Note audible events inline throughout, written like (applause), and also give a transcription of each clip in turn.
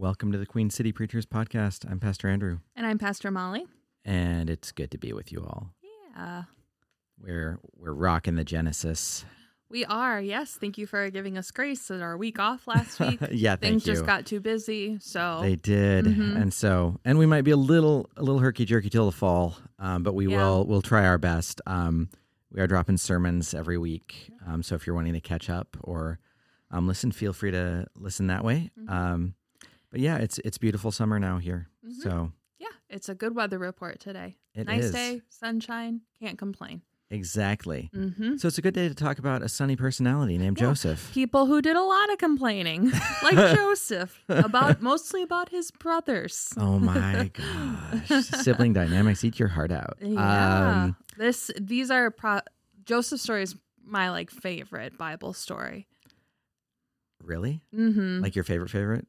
Welcome to the Queen City Preachers Podcast. I'm Pastor Andrew, And I'm Pastor Molly. and it's good to be with you all. Yeah. We're we're rocking the Genesis. We are. Yes. Thank you for giving us grace in our week off last (laughs) week. yeah, thank Things you. just got too busy. So they did, Mhm. and so and we might be a little a little herky jerky till the fall, um, but we Yeah. will we'll try our best. Um, we are dropping sermons every week, um, so if you're wanting to catch up or um, listen, feel free to listen that way. Mhm. But yeah, it's it's beautiful summer now here, Mhm. so yeah, it's a good weather report today. it nice is. day, sunshine. Can't complain. exactly. hmm So it's a good day to talk about a sunny personality named. Joseph. People who did a lot of complaining, (laughs) like Joseph, about mostly about his brothers. (laughs) Oh my gosh. Sibling dynamics eat your heart out. Yeah. Um, this these are pro- Joseph's story is my like favorite Bible story. really? Mm-hmm. Like your favorite favorite?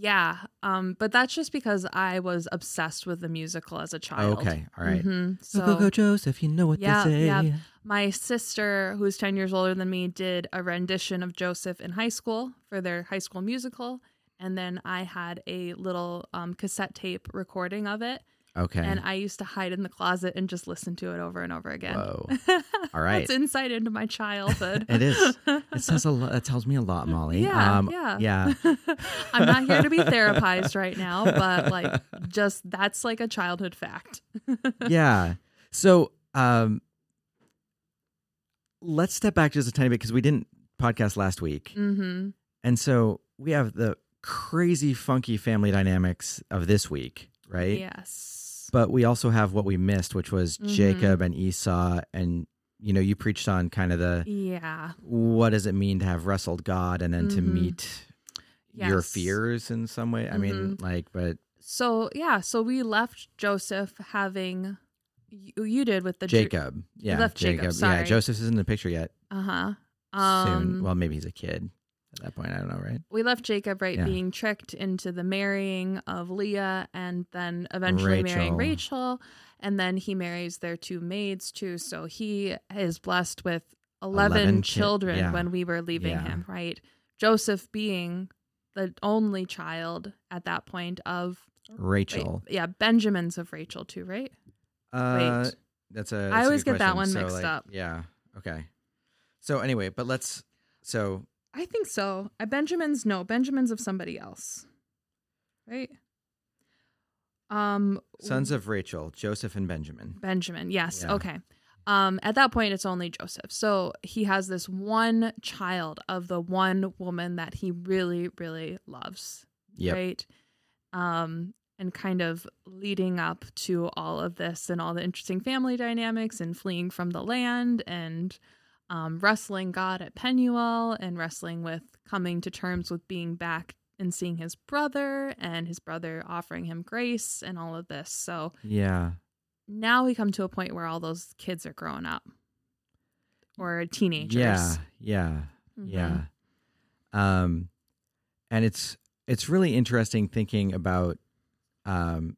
Yeah, um, but that's just because I was obsessed with the musical as a child. Okay. All right. Mhm. Go, go, go, So Joseph. You know what Yeah, they say. yeah. my sister, who's ten years older than me, did a rendition of Joseph in high school for their high school musical, and then I had a little um, cassette tape recording of it, Okay. and I used to hide in the closet and just listen to it over and over again. Whoa. (laughs) All right. That's insight into my childhood. It is. It says a (laughs) lot. That tells me a lot, Molly. Yeah, Um, yeah. Yeah. (laughs) I'm not here to be therapized right now, but like, just that's like a childhood fact. yeah. So, um, let's step back just a tiny bit because we didn't podcast last week. Mm-hmm. And so we have the crazy, funky family dynamics of this week, right? Yes. But we also have what we missed, which was Mhm. Jacob and Esau. And, you know, you preached on kind of the Yeah. what does it mean to have wrestled God and then to Mhm. meet your fears in some way? I mean, like, but So yeah, so we left Joseph having you, you did with the Ju- Jacob. Yeah. left Jacob, Yeah. sorry. Joseph isn't in the picture yet. Uh-huh. Um Soon. Well, maybe he's a kid at that point. I don't know, right? we left Jacob right Yeah. being tricked into the marrying of Leah and then eventually marrying Rachel and then he marries their two maids too. So he is blessed with 11, 11 ki- children yeah. when we were leaving Yeah. him, right? Joseph being the only child at that point of wait, Rachel. yeah, Benjamin's of Rachel too, right? Uh, Wait. that's a. I that's a always get that one So, mixed like, up. Yeah. Okay. So anyway, but let's. So I think so. Uh, Benjamin's no, Benjamin's of somebody else. Right? Um sons of Rachel, Joseph and Benjamin. Benjamin. Yes. Yeah. Okay. Um at that point it's only Joseph. So he has this one child of the one woman that he really really loves, Yep. right? Um and kind of leading up to all of this and all the interesting family dynamics and fleeing from the land and um, wrestling God at Penuel and wrestling with coming to terms with being back and seeing his brother and his brother offering him grace and all of this. So Yeah. now we come to a point where all those kids are growing up or teenagers. Yeah. Yeah. Mhm. Yeah. Um, and it's it's really interesting thinking about, um,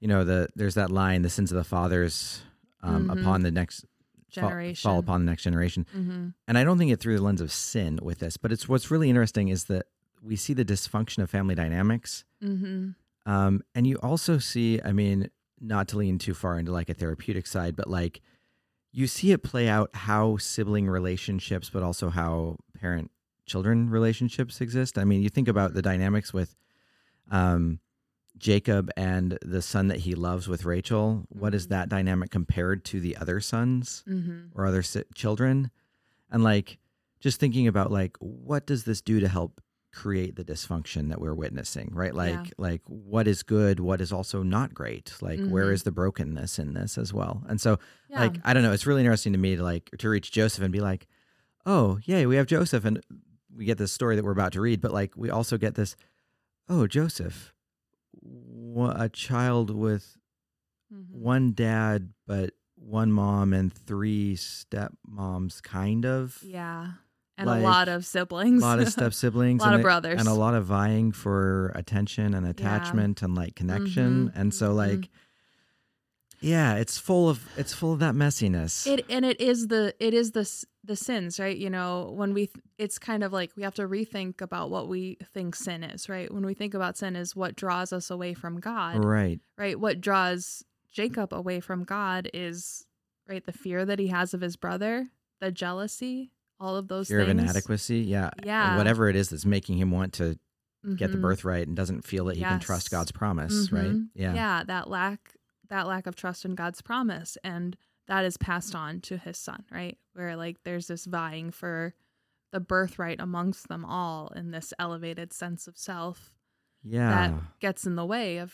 you know, the there's that line, the sins of the fathers, um, Mhm. upon the next Generation. fall upon the next generation. hmm and I don't think it through the lens of sin with this, but it's what's really interesting is that we see the dysfunction of family dynamics, hmm um, and you also see, I mean, not to lean too far into like a therapeutic side, but like you see it play out how sibling relationships, but also how parent children relationships exist. I mean, you think about the dynamics with um, Jacob and the son that he loves with Rachel. What is Mhm. that dynamic compared to the other sons? hmm or other si- children and like just thinking about like what does this do to help create the dysfunction that we're witnessing right like Yeah. like what is good what is also not great like where Mhm. is the brokenness in this as well and so Yeah. like i don't know it's really interesting to me to like to reach joseph and be like oh yay we have joseph and we get this story that we're about to read but like we also get this oh joseph a child with Mhm. one dad but one mom and three stepmoms kind of Yeah. And like, a lot of siblings. a lot of step (laughs) siblings a lot and of it- brothers. and a lot of vying for attention and attachment and like connection Mhm, and so like yeah it's full of it's full of that messiness It and it is the it is this the sins, right? You know, when we, it's kind of like we have to rethink about what we think sin is, right? When we think about sin is what draws us away from God, Right. right? What draws Jacob away from God is, right, the fear that he has of his brother, the jealousy, all of those Fear of inadequacy. Yeah. Yeah. Whatever it is that's making him want to get the Mhm. birthright and doesn't feel that he can trust God's promise. Right. Mhm. Yeah. yeah that lack that lack of trust in god's promise and that is passed on to his son right where like there's this vying for the birthright amongst them all in this elevated sense of self Yeah. that gets in the way of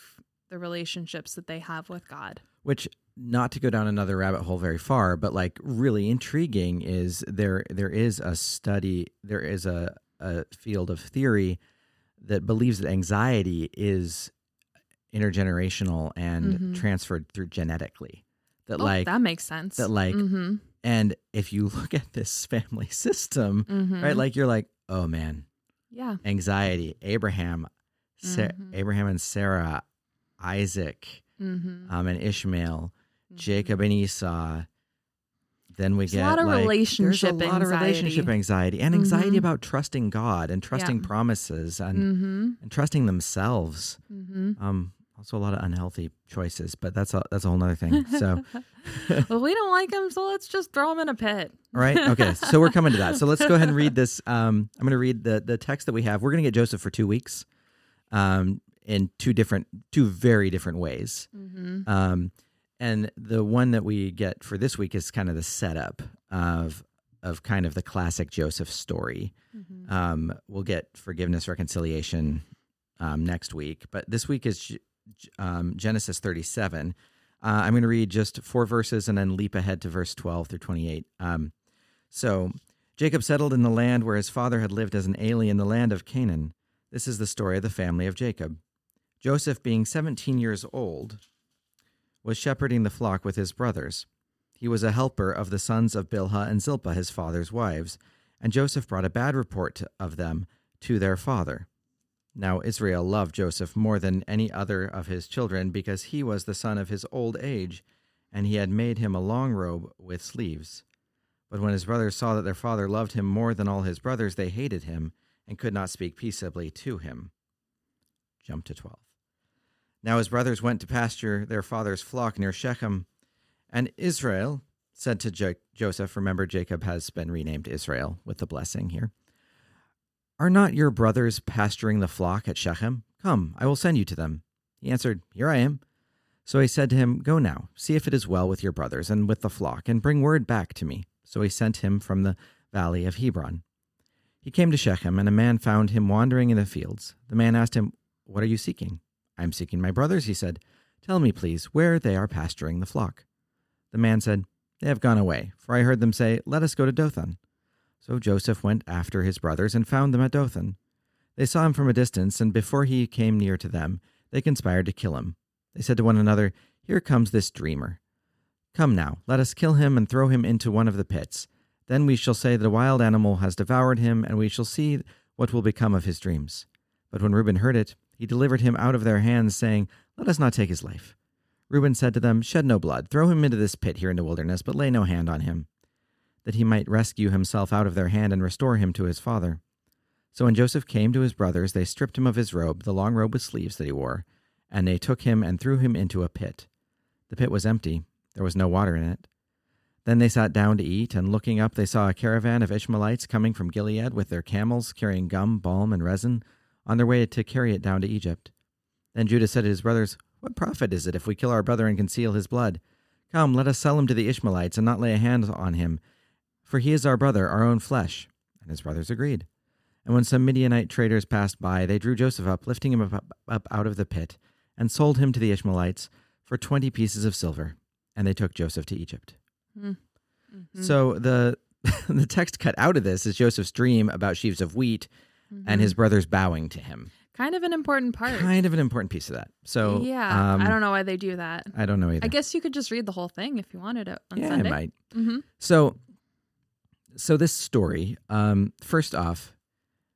the relationships that they have with god which not to go down another rabbit hole very far but like really intriguing is there there is a study there is a, a field of theory that believes that anxiety is intergenerational and Mhm. transferred through genetically that oh, like that makes sense that, like, mm-hmm. and if you (laughs) look at this family (laughs) system Mm-hmm. right like you're like oh man yeah anxiety abraham Mhm. abraham and sarah isaac mm-hmm. um, and ishmael Jacob and Esau. Then we There's a get lot of like, relationship there's a lot of relationship anxiety and anxiety about trusting God and trusting Yeah. promises and mm-hmm. and trusting themselves. Mm-hmm. Um, also a lot of unhealthy choices, but that's a that's a whole other thing. So, (laughs) well we don't like him so let's just throw him in a pit right, okay, so we're coming to that. So let's go ahead and read this. Um, I'm going to read the the text that we have. We're going to get Joseph for two weeks, um, in two different, two very different ways. mm-hmm. Um, and the one that we get for this week is kind of the setup of of kind of the classic Joseph story. Mm-hmm. Um, we'll get forgiveness, reconciliation um, next week, but this week is um, Genesis 37. Uh, I'm going to read just four verses and then leap ahead to verse 12 through 28. Um, so Jacob settled in the land where his father had lived as an alien, the land of Canaan. This is the story of the family of Jacob. Joseph, being 17 years old, was shepherding the flock with his brothers. He was a helper of the sons of Bilhah and Zilpah, his father's wives, and Joseph brought a bad report of them to their father. Now Israel loved Joseph more than any other of his children because he was the son of his old age, and he had made him a long robe with sleeves. But when his brothers saw that their father loved him more than all his brothers, they hated him and could not speak peaceably to him. Jump to 12. Now his brothers went to pasture their father's flock near Shechem, and Israel said to jo- Joseph, remember Jacob has been renamed Israel with the blessing here. Are not your brothers pasturing the flock at Shechem? Come, I will send you to them. He answered, Here I am. So he said to him, Go now, see if it is well with your brothers and with the flock, and bring word back to me. So he sent him from the valley of Hebron. He came to Shechem, and a man found him wandering in the fields. The man asked him, What are you seeking? I am seeking my brothers, he said. Tell me, please, where they are pasturing the flock. The man said, They have gone away, for I heard them say, Let us go to Dothan. So Joseph went after his brothers and found them at Dothan. They saw him from a distance, and before he came near to them, they conspired to kill him. They said to one another, Here comes this dreamer. Come now, let us kill him and throw him into one of the pits. Then we shall say that a wild animal has devoured him, and we shall see what will become of his dreams. But when Reuben heard it, he delivered him out of their hands, saying, Let us not take his life. Reuben said to them, Shed no blood, throw him into this pit here in the wilderness, but lay no hand on him, that he might rescue himself out of their hand and restore him to his father. So when Joseph came to his brothers, they stripped him of his robe, the long robe with sleeves that he wore, and they took him and threw him into a pit. The pit was empty, there was no water in it. Then they sat down to eat, and looking up, they saw a caravan of Ishmaelites coming from Gilead with their camels, carrying gum, balm, and resin, on their way to carry it down to Egypt. Then Judah said to his brothers, What profit is it if we kill our brother and conceal his blood? Come, let us sell him to the Ishmaelites, and not lay a hand on him, for he is our brother, our own flesh. And his brothers agreed. And when some Midianite traders passed by, they drew Joseph up, lifting him up, up out of the pit, and sold him to the Ishmaelites for twenty pieces of silver. And they took Joseph to Egypt. Mhm. So the (laughs) the text cut out of this is Joseph's dream about sheaves of wheat and Mhm. his brothers bowing to him. kind of an important part. Kind of an important piece of that. So yeah, um, I don't know why they do that. I don't know either. I guess you could just read the whole thing if you wanted it on yeah, Sunday. I might. Mm-hmm. So, so this story. Um, first off,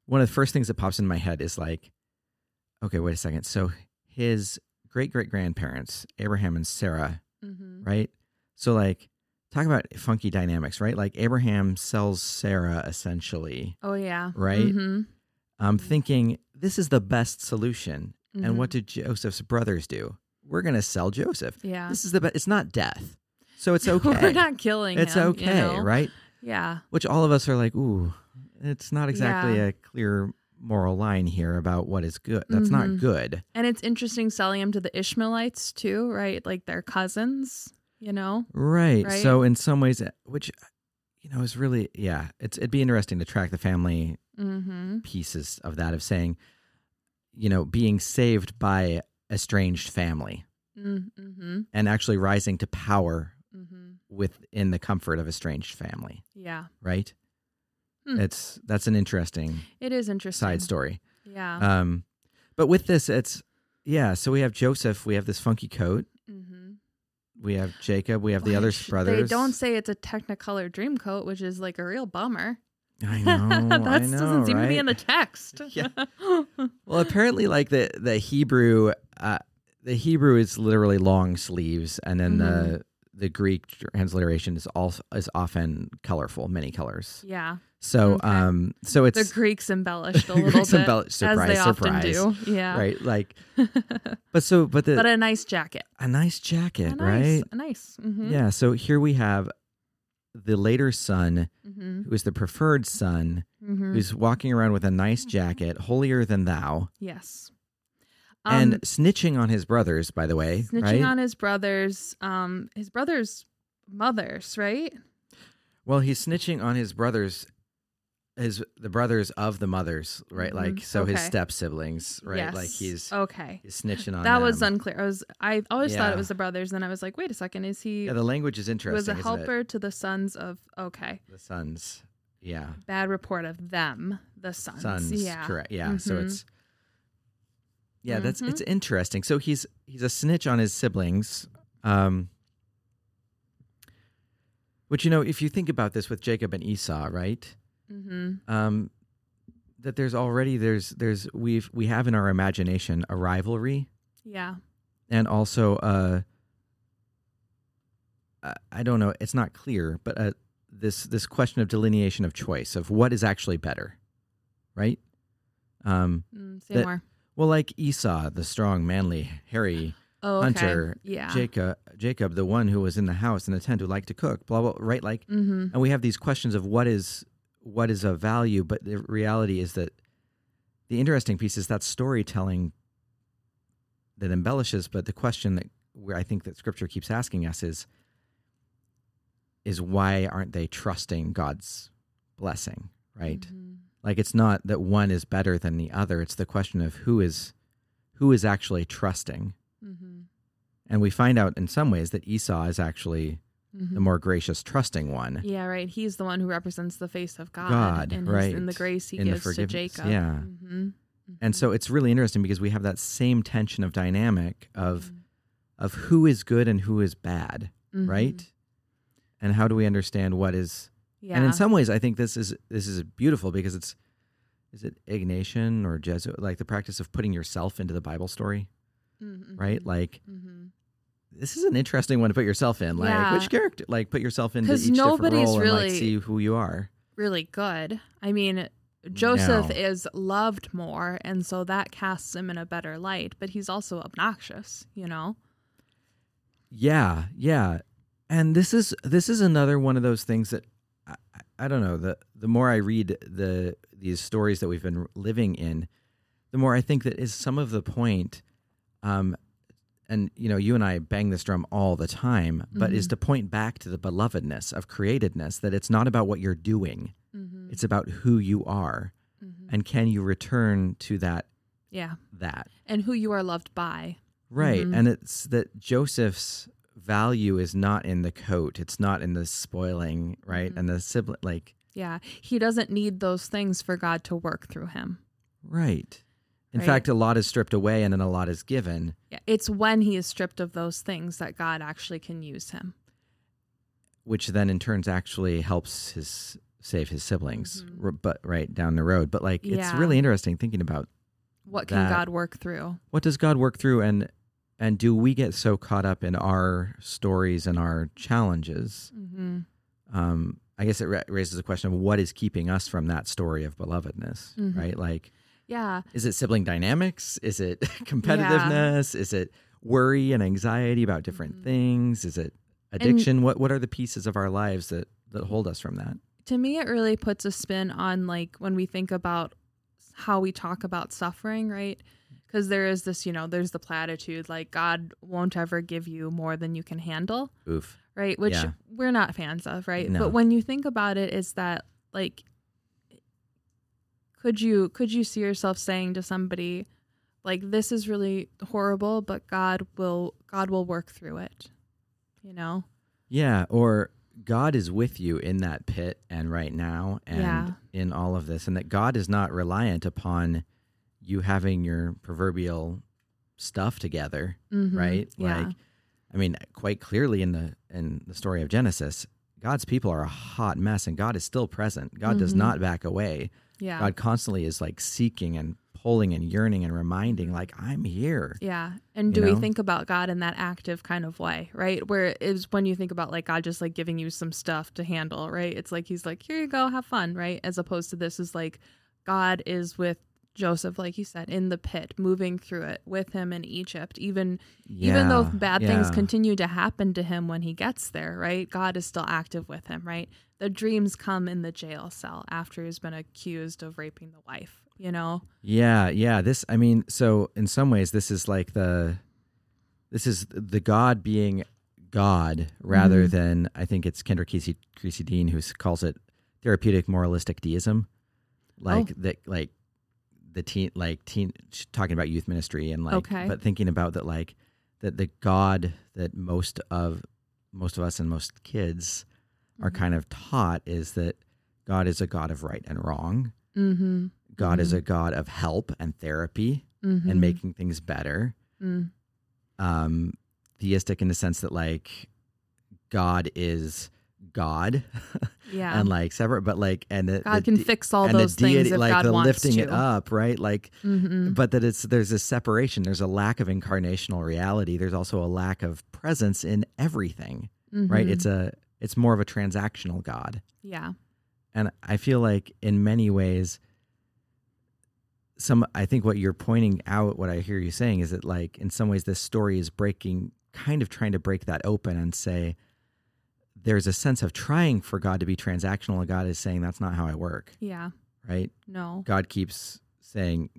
one of the first things that pops in my head is like, okay, wait a second. So his great great grandparents, Abraham and Sarah, Mm-hmm. right? So like, talk about funky dynamics, right? Like Abraham sells Sarah essentially, Oh yeah. right? Mm-hmm. Um, thinking this is the best solution. And what did Joseph's brothers do? We're going to sell Joseph. Yeah. This is the best. It's not death. So it's (laughs) okay. We're not killing it's him. okay, you know? right? Yeah. Which all of us are like, ooh, it's not exactly Yeah. a clear moral line here about what is good. That's not Mhm. good. And it's interesting selling him to the Ishmaelites too, right? Like they're cousins, you know? Right. Right? So in some ways, which, you know, is really, yeah, it's, it'd be interesting to track the family Mm-hmm. pieces of that, of saying, you know, being saved by estranged family Mm-hmm. and actually rising to power Mm-hmm. Within the comfort of a estranged family, Yeah. right? Hmm. It's, that's an interesting It is interesting. side story. Yeah. Um, but with this, it's yeah. So we have Joseph. We have this funky coat. mm-hmm. We have Jacob. We have the other brothers. They don't say it's a Technicolor dream coat, which is like a real bummer. I know. (laughs) that doesn't seem to be in the text. (laughs) Yeah. Well, apparently, like the the Hebrew, uh, the Hebrew is literally long sleeves, and then Mm-hmm. the the Greek transliteration is also is often colorful, many colors. yeah. So, Okay. um, so it's The Greeks embellished a (laughs) The little Greeks bit. embellished- as they surprise, often do. Yeah. right, like, (laughs) but so, but the but a nice jacket. a nice jacket, A nice, right? a nice. Mm-hmm. Yeah. So here we have the later son, Mm-hmm. who is the preferred son, Mm-hmm. who's walking around with a nice jacket, holier than thou, Yes. And Um, snitching on his brothers. By the way, snitching right? on his brothers, um, his brothers' mothers, right? well, he's snitching on his brothers, his the brothers of the mothers, right? Mhm. Like so, his Okay. step siblings, right? Yes. Like he's okay. he's snitching on That was unclear. I was I always thought it was the brothers, and I was like, wait a second, is he yeah, the language is interesting. was a helper to the sons of okay. The sons, yeah, Bad report of them, the sons. sons, yeah. correct, yeah. So Mhm. it's yeah, that's Mhm. it's interesting. So he's he's a snitch on his siblings. Um, which you know, if you think about this with Jacob and Esau, right? Mm-hmm. Um, that there's already there's there's we've we have in our imagination a rivalry Yeah. and also uh, I- I don't know, it's not clear, but uh, this this question of delineation of choice of what is actually better, right? Um, Mm, say That- more. Well, like Esau, the strong, manly, hairy Oh, okay. hunter, Yeah. Jacob, Jacob, the one who was in the house in the tent who liked to cook, blah blah, right? Like, Mm-hmm. and we have these questions of what is what is of value, but the reality is that the interesting piece is that storytelling that embellishes, but the question that I think that Scripture keeps asking us is is why aren't they trusting God's blessing, right? Mhm. Like it's not that one is better than the other; it's the question of who is who is actually trusting. Mhm. And we find out in some ways that Esau is actually Mhm. the more gracious, trusting one. Yeah, right. He's the one who represents the face of God, God, and right. in the grace he In gives to Jacob. yeah. hmm And so it's really interesting because we have that same tension of dynamic of Mm-hmm. of who is good and who is bad, Mhm. right? And how do we understand what is Yeah. And in some ways I think this is this is beautiful because it's is it Ignatian or Jesuit like the practice of putting yourself into the Bible story, Mhm. right? Like Mhm. this is an interesting one to put yourself in. Like Yeah. which character like put yourself into each different role and like see who you are. really good. I mean, Joseph No. is loved more, and so that casts him in a better light. But he's also obnoxious, you know. Yeah, yeah. And this is this is another one of those things that I, don't know. The the more I read the these stories that we've been living in, the more I think that is some of the point. Um, and you know, you and I bang this drum all the time, but is Mhm. to point back to the belovedness of createdness. That it's not about what you're doing; Mm-hmm. it's about who you are, and can you return to that Yeah, that and who you are loved by. Right. Mhm. And it's that Joseph's value is not in the coat. It's not in the spoiling, right? Mhm. And the sibling like Yeah, he doesn't need those things for God to work through him. right. In Right. fact, a lot is stripped away and then a lot is given. Yeah, it's when he is stripped of those things that God actually can use him. which then in turns actually helps his save his siblings Mhm. but right down the road. But like it's really interesting thinking about What can That- God work through? what does God work through and And do we get so caught up in our stories and our challenges? Mm-hmm. Um, I guess it ra- raises the question of what is keeping us from that story of belovedness, Mhm. right? Like, Yeah. is it sibling dynamics? Is it (laughs) competitiveness? Is it worry and anxiety about different Mhm. things? Is it addiction? what What are the pieces of our lives that that hold us from that? to me it really puts a spin on like when we think about how we talk about suffering right because there is this you know there's the platitude like god won't ever give you more than you can handle Oof. right which Yeah. we're not fans of right No. but when you think about it is that like could you could you see yourself saying to somebody like this is really horrible but god will god will work through it you know Yeah, or God is with you in that pit and right now and Yeah. in all of this, and that God is not reliant upon you having your proverbial stuff together, Mhm. right? yeah Like, I mean, quite clearly in the in the story of Genesis, God's people are a hot mess, and God is still present. God does Mhm. not back away. yeah God constantly is like seeking and pulling and yearning and reminding, like, I'm here. Yeah. And You do we know? think about God in that active kind of way, right? Where is when you think about like God just like giving you some stuff to handle, right? It's like he's like, here you go, have fun, right? As opposed to this is like God is with Joseph, like you said, in the pit, moving through it with him in Egypt. Even even though Yeah, bad things continue to happen to him when he gets there, right? God is still active with him, right? The dreams come in the jail cell after he's been accused of raping the wife, you know? Yeah, yeah. This, I mean, so in some ways, this is like the, this is the God being God rather Mhm. than I think it's Kendra Creasy Dean who calls it therapeutic moralistic deism, like Oh. that, like the teen, like teen, talking about youth ministry and like, Okay. but thinking about that, like that the God that most of most of us and most kids are Mhm. kind of taught is that God is a God of right and wrong. Mm-hmm. God is Mhm. a God of help and therapy mm-hmm. and making things better. Mm. Um, theistic in the sense that like God is God (laughs) Yeah. and like separate, but like and the, God the can fix all those the deity, things if like God the wants lifting to. it up, right? Like, Mhm. but that it's there's a separation. There's a lack of incarnational reality. There's also a lack of presence in everything, right? Mhm. It's a it's more of a transactional God. yeah. And I feel like in many ways, some I think what you're pointing out, what I hear you saying is that like in some ways this story is breaking kind of trying to break that open and say there's a sense of trying for God to be transactional and God is saying that's not how I work, Yeah. right? No. God keeps saying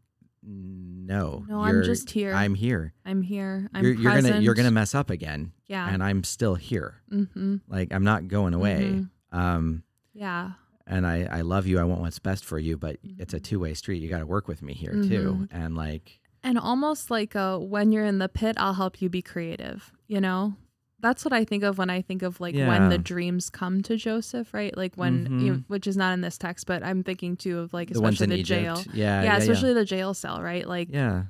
no. No, I'm just here. I'm here. I'm here. I'm you're, you're gonna you're gonna mess up again, Yeah. and I'm still here. mm-hmm. Like I'm not going away. Mhm. Um, Yeah. and I, I love you. I want what's best for you, but it's a Mhm. two way street. You got to work with me here too. Mhm. And like, And almost like a when you're in the pit, I'll help you be creative. You know, that's what I think of when I think of like when the dreams come to Joseph, right? Like when, you Mhm. which is not in this text, but I'm thinking too of like the especially the Egypt. jail. Yeah, Yeah, yeah, especially the jail cell, right? Like yeah.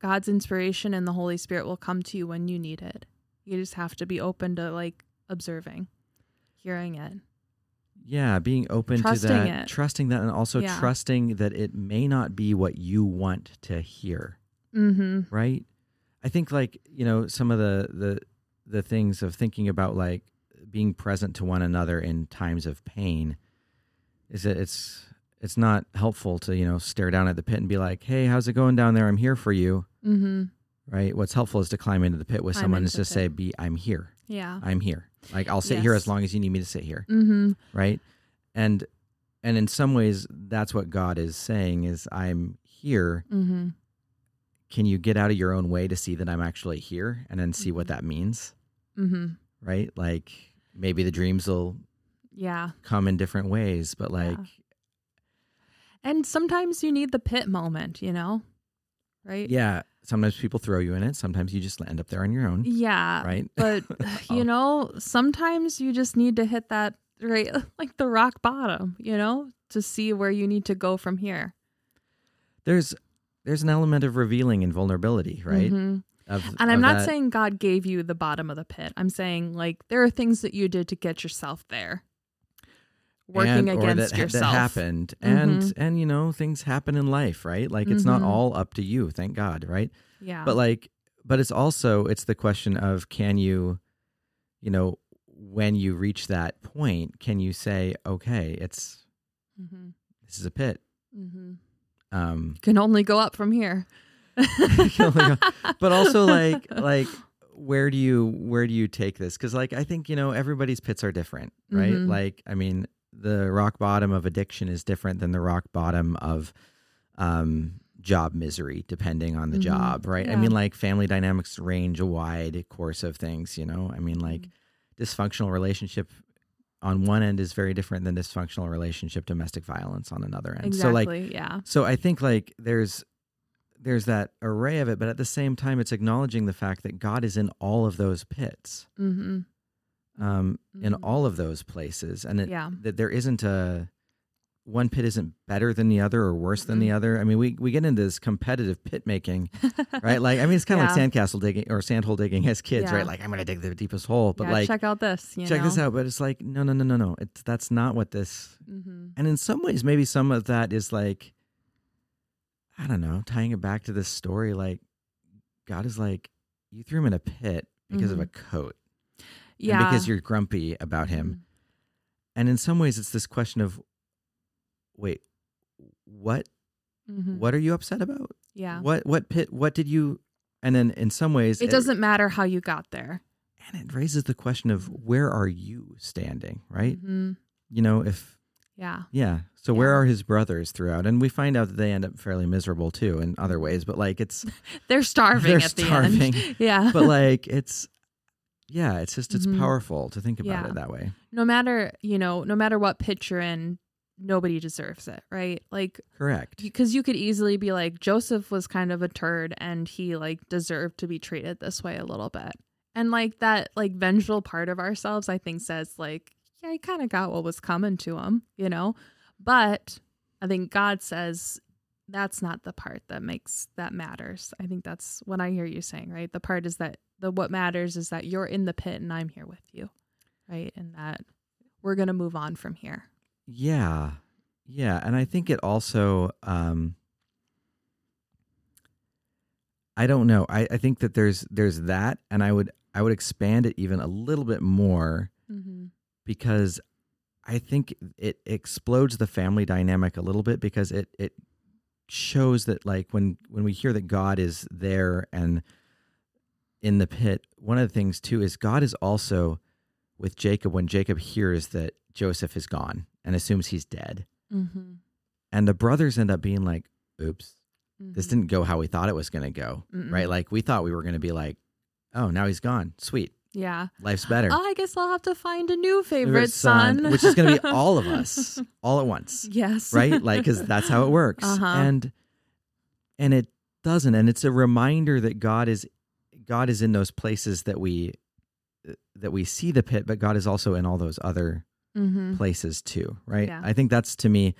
God's inspiration and the Holy Spirit will come to you when you need it. You just have to be open to like observing, hearing it. Yeah, being open Trusting to that, it. trusting that, and also Yeah. trusting that it may not be what you want to hear. Mm-hmm. Right? I think like you know some of the the the things of thinking about like being present to one another in times of pain is that it's it's not helpful to you know stare down at the pit and be like, hey, how's it going down there? I'm here for you. Mm-hmm. right? What's helpful is to climb into the pit with Climb someone and just say, "Be, I'm here. Yeah. I'm here. Like I'll sit here as long as you need me to sit here." Mm-hmm. Right? And and in some ways, that's what God is saying: is I'm here. Mm-hmm. Can you get out of your own way to see that I'm actually here, and then see what Mhm. that means? Mm-hmm. Right? Like maybe the dreams will Yeah. come in different ways, but like, Yeah. And sometimes you need the pit moment, you know? Right? yeah, sometimes people throw you in it. Sometimes you just end up there on your own. Yeah. Right? But (laughs) (sighs) Oh. you know, sometimes you just need to hit that right (laughs) like the rock bottom, you know, to see where you need to go from here. There's there's an element of revealing and vulnerability, right? Mhm. Of, And I'm not that- saying God gave you the bottom of the pit. I'm saying like there are things that you did to get yourself there. Working and, against that, yourself. that happened and Mhm. and you know things happen in life right like it's not Mhm. all up to you thank god right Yeah. but like but it's also it's the question of can you you know when you reach that point can you say okay it's Mm-hmm. this is a pit Mm-hmm. Um Can only go up from here. (laughs) But also like like where do you where do you take this because like i think you know everybody's pits are different right Mhm. like i mean the rock bottom of addiction is different than the rock bottom of um job misery depending on the Mhm. job right i mean like family dynamics range a wide course of things you know i mean like Mm-hmm. dysfunctional relationship on one end is very different than dysfunctional relationship domestic violence on another end so like yeah. so I think like there's there's that array of it, but at the same time, it's acknowledging the fact that God is in all of those pits, Mm-hmm. um, in Mhm. all of those places, and it, Yeah. that there isn't a one pit isn't better than the other or worse than the Mm-mm. other. I mean, we we get into this competitive pit making, (laughs) right? Like, I mean, it's kind of Yeah. like sandcastle digging or sandhole digging as kids, Yeah. right? Like, I'm gonna dig the deepest hole, but yeah, like, check out this. You check this out. But it's like, no, no, no, no, no. It's that's not what this Mm-hmm. and in some ways, maybe some of that is like, I don't know, tying it back to this story. Like, God is like, you threw him in a pit because of a coat, Mm-hmm. Yeah. and because you're grumpy about him. And in some ways, it's this question of, wait, what? Mhm. What are you upset about? Yeah. What? What pit? What did you? And then in some ways, It doesn't matter how you got there. And it raises the question of where are you standing, right? hmm You know, if Yeah. Yeah. So where are his brothers throughout? And we find out that they end up fairly miserable too in other ways. But like it's (laughs) They're starving they're at starving. the end. (laughs) Yeah. but like it's yeah, it's just it's Mhm. powerful to think about Yeah. it that way. no matter, you know, no matter what pitch you're in, nobody deserves it, right? Like Correct. because you could easily be like Joseph was kind of a turd and he like deserved to be treated this way a little bit. And like that like vengeful part of ourselves I think says like yeah, he kind of got what was coming to him, you know? But I think God says that's not the part that makes that matters. I think that's what I hear you saying, right? The part is that the what matters is that you're in the pit and I'm here with you. Right? And that we're going to move on from here. Yeah. Yeah. And I think it also um I don't know. I, I think that there's there's that and I would I would expand it even a little bit more Mhm. because I think it explodes the family dynamic a little bit because it it shows that like when when we hear that God is there and in the pit, one of the things too is God is also with Jacob when Jacob hears that Joseph is gone and assumes he's dead. Mhm. And the brothers end up being like, oops, this Mhm. didn't go how we thought it was going to go, right? Mm-mm. Like we thought we were going to be like, oh, now he's gone. Sweet. Yeah. Life's better. Oh, I guess I'll have to find a new favorite, Favorite son, which is going to be all of us (laughs) all at once. yes. right like because that's how it works Uh-huh. and and it doesn't and it's a reminder that god is god is in those places that we that we see the pit but god is also in all those other hmm places too right Yeah. i think that's to me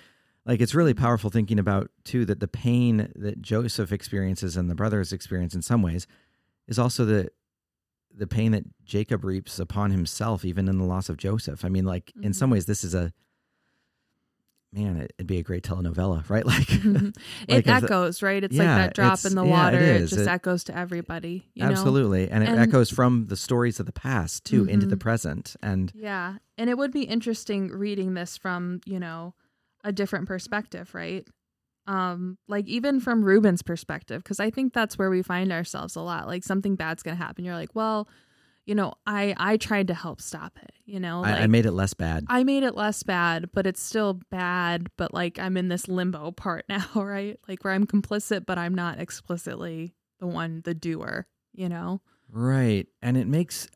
like it's really powerful thinking about too that the pain that joseph experiences and the brothers experience in some ways is also the the pain that jacob reaps upon himself even in the loss of joseph i mean like in some Mhm. ways this is a man it, it'd be a great telenovela (laughs) right like it (laughs) Like, echoes, right? It's Yeah, like that drop in the yeah, it water. It, is. just It- echoes to everybody. You Know? Absolutely. And it And- echoes from the stories of the past too into the Mhm. present. And Yeah. And it would be interesting reading this from, you know, a different perspective, right? Um, like even from Reuben's perspective, because I think that's where we find ourselves a lot. Like something bad's gonna happen. You're like, well, you know, I I tried to help stop it, you know, like I, I made it less bad. I made it less bad, but it's still bad, but like I'm in this limbo (laughs) part now, right? Like where I'm complicit, but I'm not explicitly the one, the doer, you know? right. And it makes,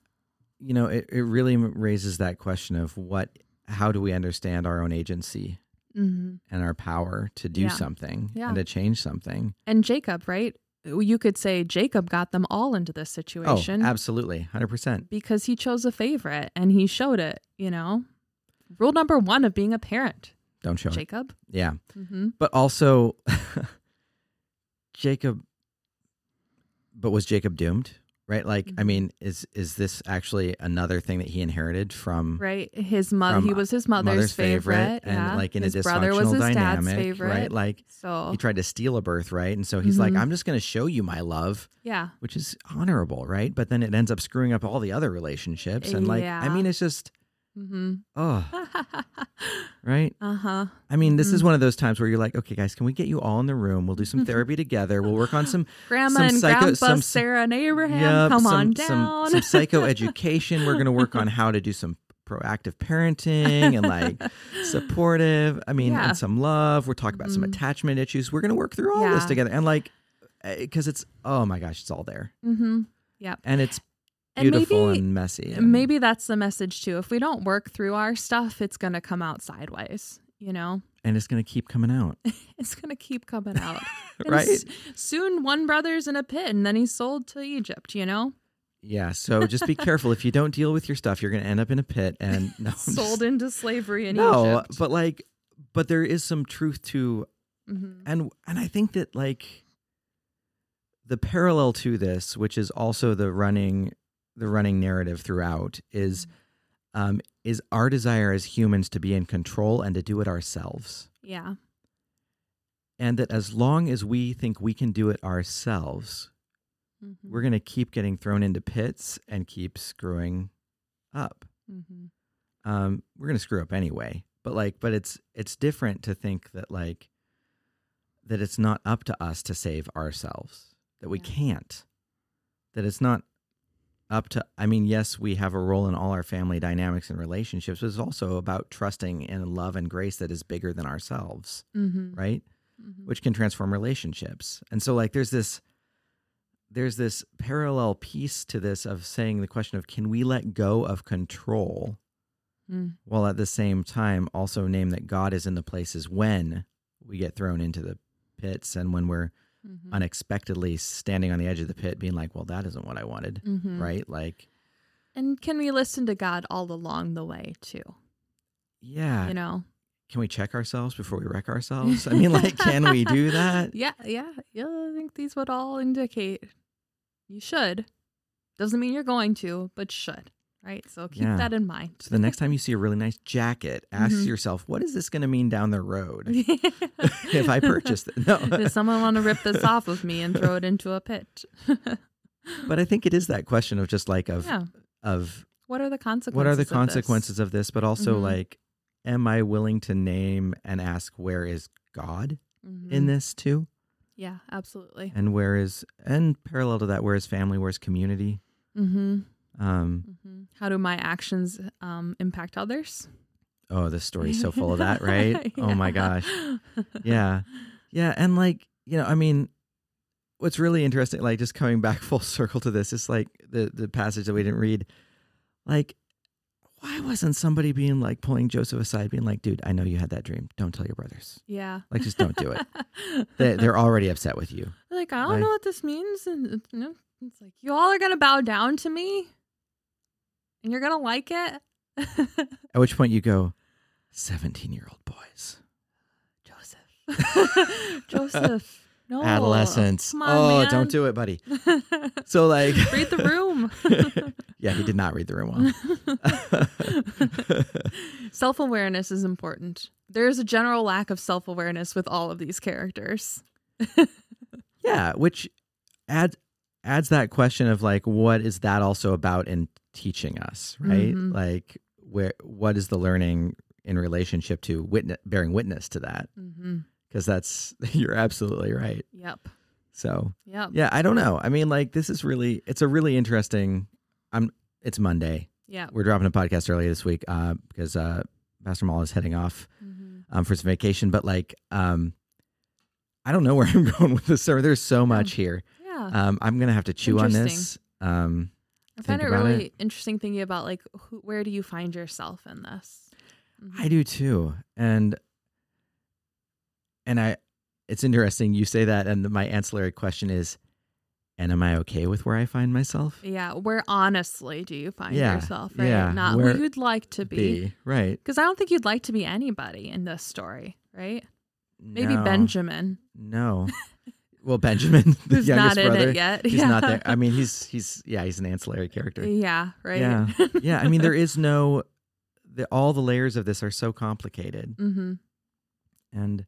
you know, it, it really raises that question of what, how do we understand our own agency hmm and our power to do Yeah. something Yeah. and to change something? And Jacob, right? You could say Jacob got them all into this situation Oh, absolutely. 100%. because he chose a favorite and he showed it, you know? Rule number one of being a parent, Don't show it. Jacob. Yeah. hmm But also, (laughs) Jacob, but was Jacob doomed? Right? Like, I Mhm. mean, is is this actually another thing that he inherited from Right. His mother, he was his mother's, mother's favorite, and yeah. like in his a brother dysfunctional was his dad's dynamic, favorite. right? Like so he tried to steal a birthright, and so he's like, Mhm. "I'm just going to show you my love," yeah. which is honorable, right? But then it ends up screwing up all the other relationships, and like, I mean, it's just, Mm-hmm. oh, (laughs) right? uh huh. I mean, this is Mhm. one of those times where you're like, "Okay, guys, can we get you all in the room? We'll do some therapy together. We'll work on some (gasps) Grandma some and psycho- Grandpa some- Sarah and Abraham, Yep, come some, on down. Some, (laughs) psychoeducation. We're going to work on how to do some proactive parenting and like (laughs) supportive. I mean, Yeah. and some love. We're talking about some Mhm. attachment issues. We're going to work through all this together. And like, because it's, oh my gosh, it's all there. mm-hmm. And it's And beautiful maybe and messy. and- maybe that's the message too. If we don't work through our stuff, it's gonna come out sideways. You know, And it's going to keep coming out. (laughs) it's gonna keep coming out. (laughs) Right? s- soon, one brother's in a pit, and then he's sold to Egypt. You know, Yeah. So just be careful. If you don't deal with your stuff, you're going to end up in a pit. And (laughs) no, I'm just- sold into slavery in Egypt. no, Egypt. but like, but there is some truth to Mhm. and and I think that like the parallel to this, which is also the running the running narrative throughout, is Mm-hmm. um, is our desire as humans to be in control and to do it ourselves, yeah, and that as long as we think we can do it ourselves, Mhm. we're going to keep getting thrown into pits and keep screwing up. Mhm. um, we're gonna screw up anyway. But like, but it's it's different to think that like that it's not up to us to save ourselves. That we Yeah. can't. That it's not up to. I mean, yes, we have a role in all our family dynamics and relationships, but it's also about trusting in love and grace that is bigger than ourselves, Mhm. right? Mhm. Which can transform relationships. And so, like, there's this. There's this parallel piece to this of saying the question of can we let go of control Mm. while at the same time also name that God is in the places when we get thrown into the pits and when we're Mhm. unexpectedly standing on the edge of the pit being like, well, that isn't what I wanted, Mhm. right? Like, And can we listen to God all along the way too? yeah, You know, can we check ourselves before we wreck ourselves? I mean, like, can we do that? (laughs) Yeah, yeah, yeah. I think these would all indicate you should. Doesn't mean you're going to, but should. Right. So keep Yeah. that in mind. So the next time you see a really nice jacket, ask Mhm. yourself, what is this going to mean down the road (laughs) if I purchase it? No, Does someone want to rip this off of me and throw it into a pit? (laughs) but I think it is that question of just like of yeah. of What are the consequences? what are the of this? consequences of this but also Mhm. like am i willing to name and ask where is god Mhm. in this too Yeah, absolutely. and where is and parallel to that where is family where's community Mm-hmm. Um hmm How do my actions um, impact others? oh this story's so full of that (laughs) right? (laughs) Oh my gosh. (laughs) Yeah. Yeah and like you know i mean what's really interesting like just coming back full circle to this is like the the passage that we didn't read. Like why wasn't somebody being like pulling joseph aside being like dude i know you had that dream. Don't tell your brothers. Yeah. like just don't do it. They, they're already upset with you. Like, I don't Like- know what this means. And you know, it's like, you all are going to bow down to me and you're going to like it. (laughs) at which point you go 17 year old boys Joseph. (laughs) Joseph. (laughs) No. adolescents Come on, oh man. don't do it buddy so like Read the room. yeah he did not read the room well self awareness is important. There is a general lack of self awareness with all of these characters. Yeah, which adds adds that question of like what is that also about in teaching us, right? Mhm. Like where what is the learning in relationship to witness bearing witness to that? Mm-hmm. Because that's (laughs) you're absolutely right. Yep. So Yep. yeah, I don't know. I mean, like this is really it's a really interesting. I'm it's Monday. Yeah, We're dropping a podcast early this week uh, because uh, Pastor Mall is heading off Mhm. um, for some vacation. But like, um, I don't know (laughs) where I'm going with this. There's so much here. Yeah. Um, I'm gonna have to chew on this. Um, I find it really interesting thinking about like who, where do you find yourself in this? Mhm. I do too, and and I, it's interesting you say that, and my ancillary question is, and am I okay with where I find myself? Yeah. Where honestly do you find Yeah, yourself? Right. yeah, Not where- you'd like to be. Be right? Because I don't think you'd like to be anybody in this story, right? Maybe No, Benjamin. No. (laughs) well, Benjamin, (laughs) the who's youngest not in brother, it yet. he's yeah. not there. (laughs) I mean, he's he's yeah, he's an ancillary character. Yeah, right. Yeah, (laughs) yeah. I mean, there is no, the, all the layers of this are so complicated, mm-hmm. and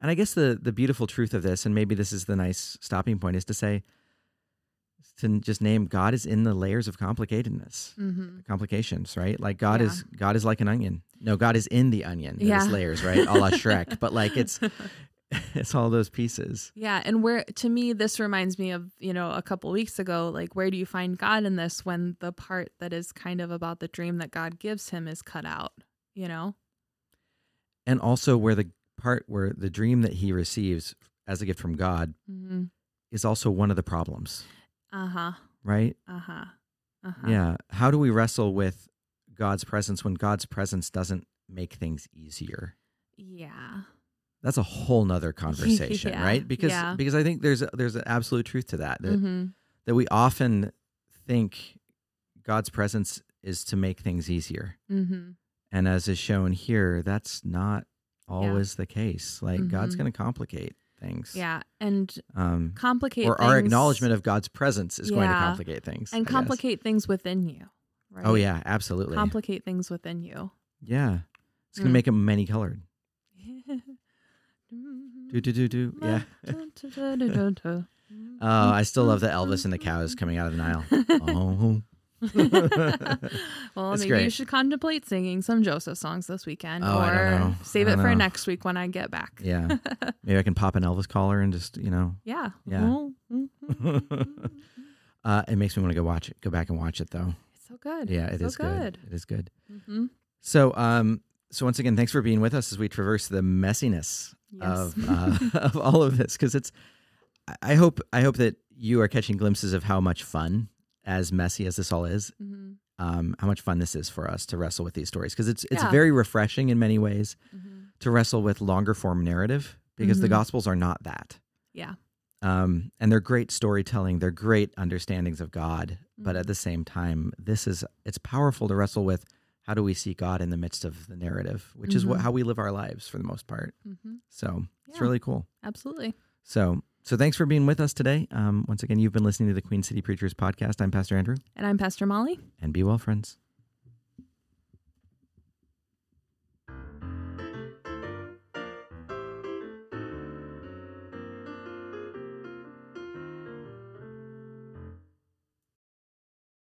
and I guess the the beautiful truth of this, and maybe this is the nice stopping point, is to say, to just name God is in the layers of complicatedness, Mm-hmm. complications, right? Like God Yeah. is God is like an onion. No, God is in the onion. Yeah, it's layers, right? A la Shrek, but like it's (laughs) it's all those pieces. Yeah, and where to me this reminds me of, you know, a couple weeks ago, like where do you find God in this when the part that is kind of about the dream that God gives him is cut out, you know? and also where the part where the dream that he receives as a gift from God Mm-hmm. is also one of the problems, Uh-huh. right? Uh-huh. Uh-huh. Yeah. How do we wrestle with God's presence when God's presence doesn't make things easier? Yeah. That's a whole nother (laughs) conversation, Yeah, right? Because yeah. because I think there's there's an absolute truth to that that, Mm-hmm. that we often think God's presence is to make things easier. Mm-hmm. And as is shown here, that's not always the case. Like God's Mhm. going to complicate things. Yeah. And Um, complicate or our acknowledgement of God's presence is going to complicate things. I and guess. complicate things within you. Right? Oh yeah, absolutely. Complicate things within you. yeah, it's going to Mm. make them many colored. Do do do do. Yeah. (laughs) oh, I still love the Elvis and the cows coming out of the Nile. Oh. (laughs) well, That's maybe you should contemplate singing some Joseph songs this weekend, Oh, or I don't know. save it for know. next week when I get back. Yeah. Maybe I can pop an Elvis collar and just you know. Yeah. Yeah. (laughs) Uh, it makes me want to go watch it. Go back and watch it though. It's so good. Yeah, it so is good. It is good. hmm So, um, so once again, thanks for being with us as we traverse the messiness Yes. of uh, (laughs) of all of this because it's. I- hope I hope that you are catching glimpses of how much fun, as messy as this all is, hmm um, how much fun this is for us to wrestle with these stories because it's it's Yeah. very refreshing in many ways hmm to wrestle with longer form narrative because the Mhm. gospels are not that. Yeah. Um, and they're great storytelling. They're great understandings of God, but at the same time, this is it's powerful to wrestle with. How do we see God in the midst of the narrative, which is what Mhm. how we live our lives for the most part. hmm So it's really cool. Absolutely. So so thanks for being with us today. Um, once again, you've been listening to the Queen City Preachers podcast. I'm Pastor Andrew, And I'm Pastor Molly. and be well, friends.